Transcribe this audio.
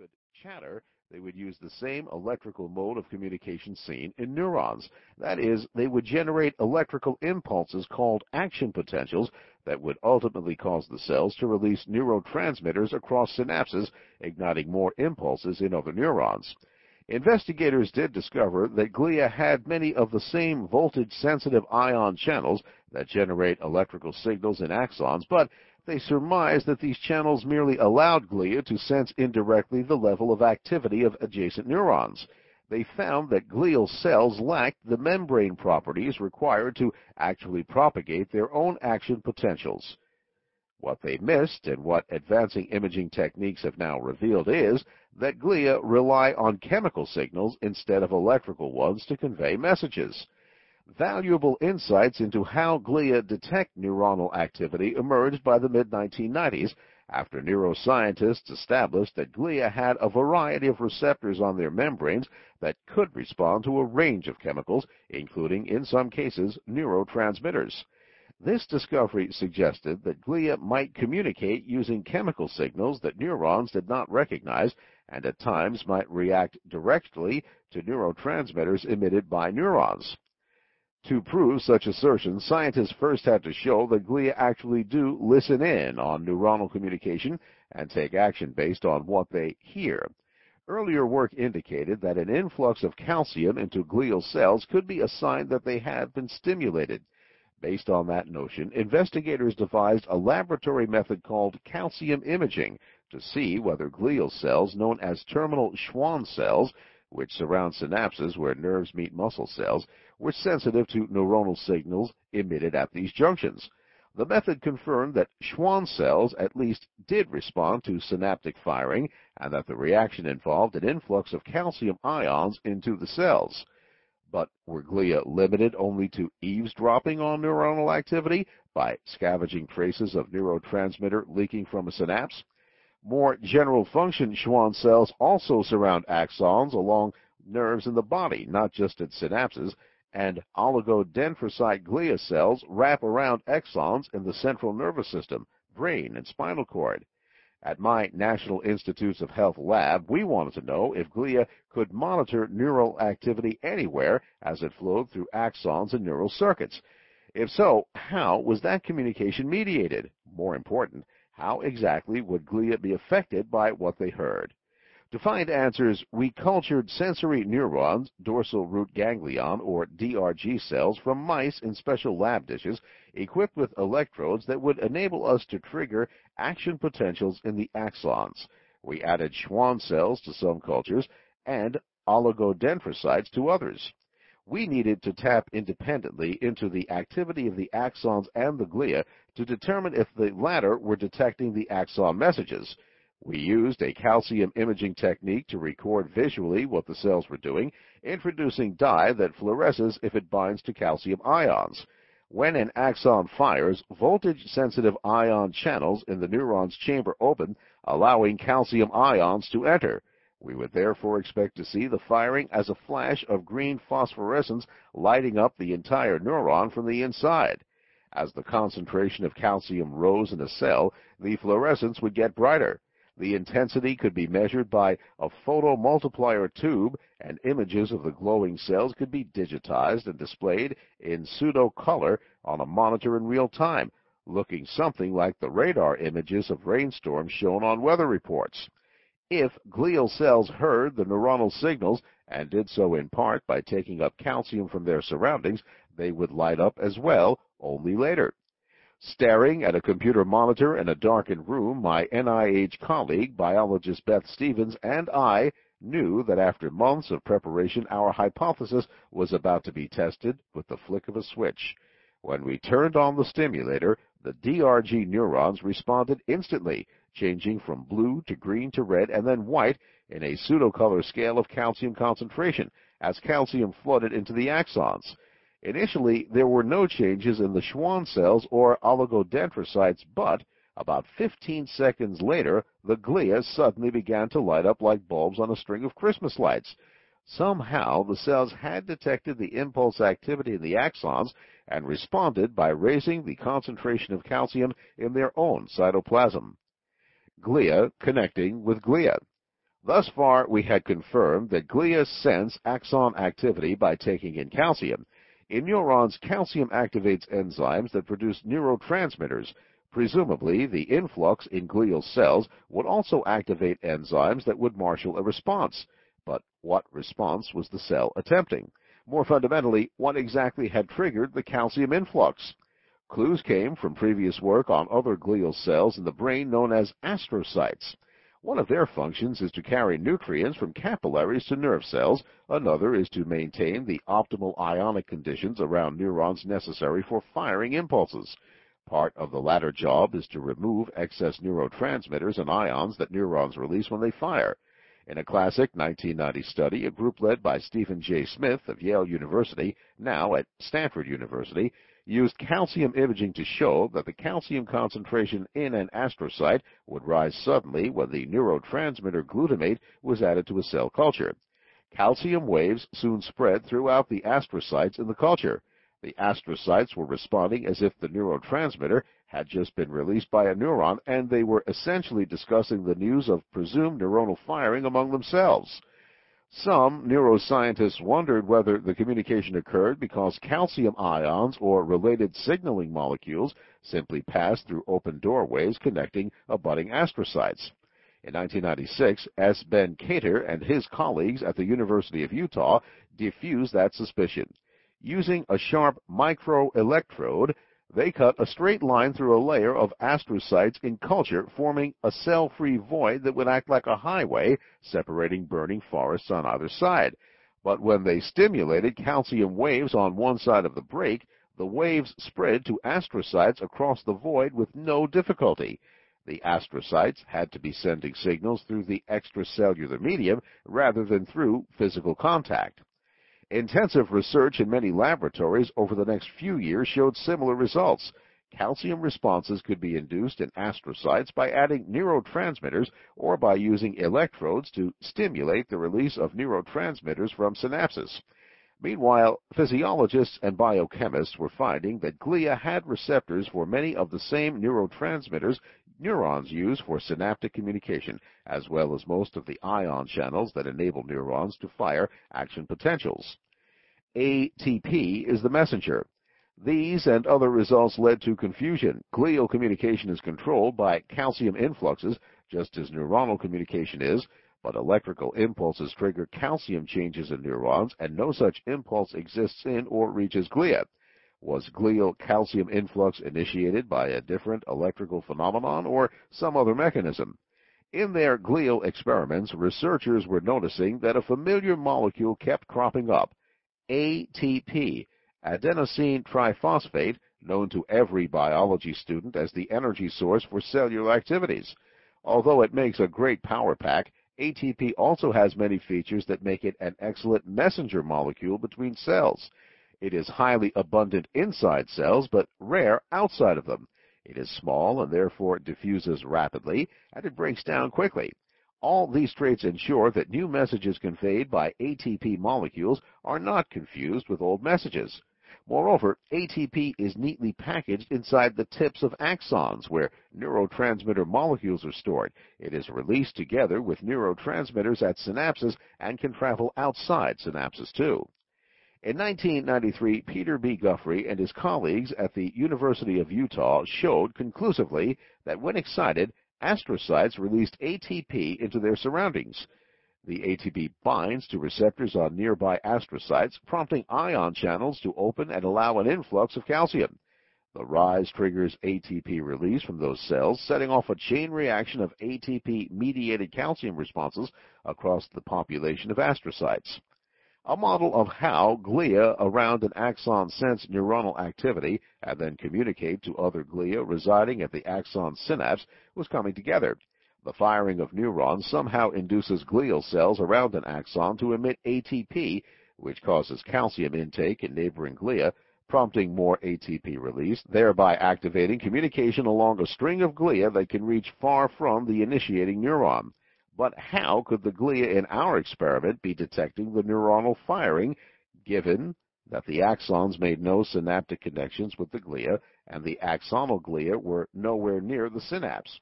could chatter, they would use the same electrical mode of communication seen in neurons. That is, they would generate electrical impulses called action potentials that would ultimately cause the cells to release neurotransmitters across synapses, igniting more impulses in other neurons. Investigators did discover that glia had many of the same voltage-sensitive ion channels that generate electrical signals in axons, but they surmised that these channels merely allowed glia to sense indirectly the level of activity of adjacent neurons. They found that glial cells lacked the membrane properties required to actually propagate their own action potentials. What they missed, and what advancing imaging techniques have now revealed, is that glia rely on chemical signals instead of electrical ones to convey messages. Valuable insights into how glia detect neuronal activity emerged by the mid-1990s after neuroscientists established that glia had a variety of receptors on their membranes that could respond to a range of chemicals, including, in some cases, neurotransmitters. This discovery suggested that glia might communicate using chemical signals that neurons did not recognize and at times might react directly to neurotransmitters emitted by neurons. To prove such assertions, scientists first had to show that glia actually do listen in on neuronal communication and take action based on what they hear. Earlier work indicated that an influx of calcium into glial cells could be a sign that they had been stimulated. Based on that notion, investigators devised a laboratory method called calcium imaging to see whether glial cells known as terminal Schwann cells, which surround synapses where nerves meet muscle cells, were sensitive to neuronal signals emitted at these junctions. The method confirmed that Schwann cells at least did respond to synaptic firing and that the reaction involved an influx of calcium ions into the cells. But were glia limited only to eavesdropping on neuronal activity by scavenging traces of neurotransmitter leaking from a synapse? More general function Schwann cells also surround axons along nerves in the body, not just at synapses, and oligodendrocyte glia cells wrap around axons in the central nervous system, brain, and spinal cord. At my National Institutes of Health lab, we wanted to know if glia could monitor neural activity anywhere as it flowed through axons and neural circuits. If so, how was that communication mediated? More important, how exactly would glia be affected by what they heard? To find answers, we cultured sensory neurons, dorsal root ganglion, or DRG cells, from mice in special lab dishes equipped with electrodes that would enable us to trigger action potentials in the axons. We added Schwann cells to some cultures and oligodendrocytes to others. We needed to tap independently into the activity of the axons and the glia to determine if the latter were detecting the axon messages. We used a calcium imaging technique to record visually what the cells were doing, introducing dye that fluoresces if it binds to calcium ions. When an axon fires, voltage-sensitive ion channels in the neuron's chamber open, allowing calcium ions to enter. We would therefore expect to see the firing as a flash of green phosphorescence lighting up the entire neuron from the inside. As the concentration of calcium rose in a cell, the fluorescence would get brighter. The intensity could be measured by a photomultiplier tube, and images of the glowing cells could be digitized and displayed in pseudo-color on a monitor in real time, looking something like the radar images of rainstorms shown on weather reports. If glial cells heard the neuronal signals and did so in part by taking up calcium from their surroundings, they would light up as well, only later. Staring at a computer monitor in a darkened room, my NIH colleague, biologist Beth Stevens, and I knew that after months of preparation, our hypothesis was about to be tested with the flick of a switch. When we turned on the stimulator, the DRG neurons responded instantly, changing from blue to green to red and then white in a pseudocolor scale of calcium concentration as calcium flooded into the axons. Initially, there were no changes in the Schwann cells or oligodendrocytes, but about 15 seconds later, the glia suddenly began to light up like bulbs on a string of Christmas lights. Somehow, the cells had detected the impulse activity in the axons and responded by raising the concentration of calcium in their own cytoplasm. Glia connecting with glia. Thus far, we had confirmed that glia sense axon activity by taking in calcium. In neurons, calcium activates enzymes that produce neurotransmitters. Presumably, the influx in glial cells would also activate enzymes that would marshal a response. But what response was the cell attempting? More fundamentally, what exactly had triggered the calcium influx? Clues came from previous work on other glial cells in the brain known as astrocytes. One of their functions is to carry nutrients from capillaries to nerve cells. Another is to maintain the optimal ionic conditions around neurons necessary for firing impulses. Part of the latter job is to remove excess neurotransmitters and ions that neurons release when they fire. In a classic 1990 study, a group led by Stephen J. Smith of Yale University, now at Stanford University, used calcium imaging to show that the calcium concentration in an astrocyte would rise suddenly when the neurotransmitter glutamate was added to a cell culture. Calcium waves soon spread throughout the astrocytes in the culture. The astrocytes were responding as if the neurotransmitter had just been released by a neuron, and they were essentially discussing the news of presumed neuronal firing among themselves. Some neuroscientists wondered whether the communication occurred because calcium ions or related signaling molecules simply passed through open doorways connecting abutting astrocytes. In 1996, S. Ben Kater and his colleagues at the University of Utah diffused that suspicion. Using a sharp microelectrode, they cut a straight line through a layer of astrocytes in culture, forming a cell-free void that would act like a highway, separating burning forests on either side. But when they stimulated calcium waves on one side of the break, the waves spread to astrocytes across the void with no difficulty. The astrocytes had to be sending signals through the extracellular medium rather than through physical contact. Intensive research in many laboratories over the next few years showed similar results. Calcium responses could be induced in astrocytes by adding neurotransmitters or by using electrodes to stimulate the release of neurotransmitters from synapses. Meanwhile, physiologists and biochemists were finding that glia had receptors for many of the same neurotransmitters neurons use for synaptic communication, as well as most of the ion channels that enable neurons to fire action potentials. ATP is the messenger. These and other results led to confusion. Glial communication is controlled by calcium influxes, just as neuronal communication is, but electrical impulses trigger calcium changes in neurons, and no such impulse exists in or reaches glia. Was glial calcium influx initiated by a different electrical phenomenon or some other mechanism? In their glial experiments, researchers were noticing that a familiar molecule kept cropping up. ATP, adenosine triphosphate, known to every biology student as the energy source for cellular activities. Although it makes a great power pack, ATP also has many features that make it an excellent messenger molecule between cells. It is highly abundant inside cells, but rare outside of them. It is small and therefore diffuses rapidly, and it breaks down quickly. All these traits ensure that new messages conveyed by ATP molecules are not confused with old messages. Moreover, ATP is neatly packaged inside the tips of axons where neurotransmitter molecules are stored. It is released together with neurotransmitters at synapses and can travel outside synapses too. In 1993, Peter B. Guthrie and his colleagues at the University of Utah showed conclusively that when excited, astrocytes released ATP into their surroundings. The ATP binds to receptors on nearby astrocytes, prompting ion channels to open and allow an influx of calcium. The rise triggers ATP release from those cells, setting off a chain reaction of ATP-mediated calcium responses across the population of astrocytes. A model of how glia around an axon sense neuronal activity and then communicate to other glia residing at the axon synapse was coming together. The firing of neurons somehow induces glial cells around an axon to emit ATP, which causes calcium intake in neighboring glia, prompting more ATP release, thereby activating communication along a string of glia that can reach far from the initiating neuron. But how could the glia in our experiment be detecting the neuronal firing, given that the axons made no synaptic connections with the glia and the axonal glia were nowhere near the synapse?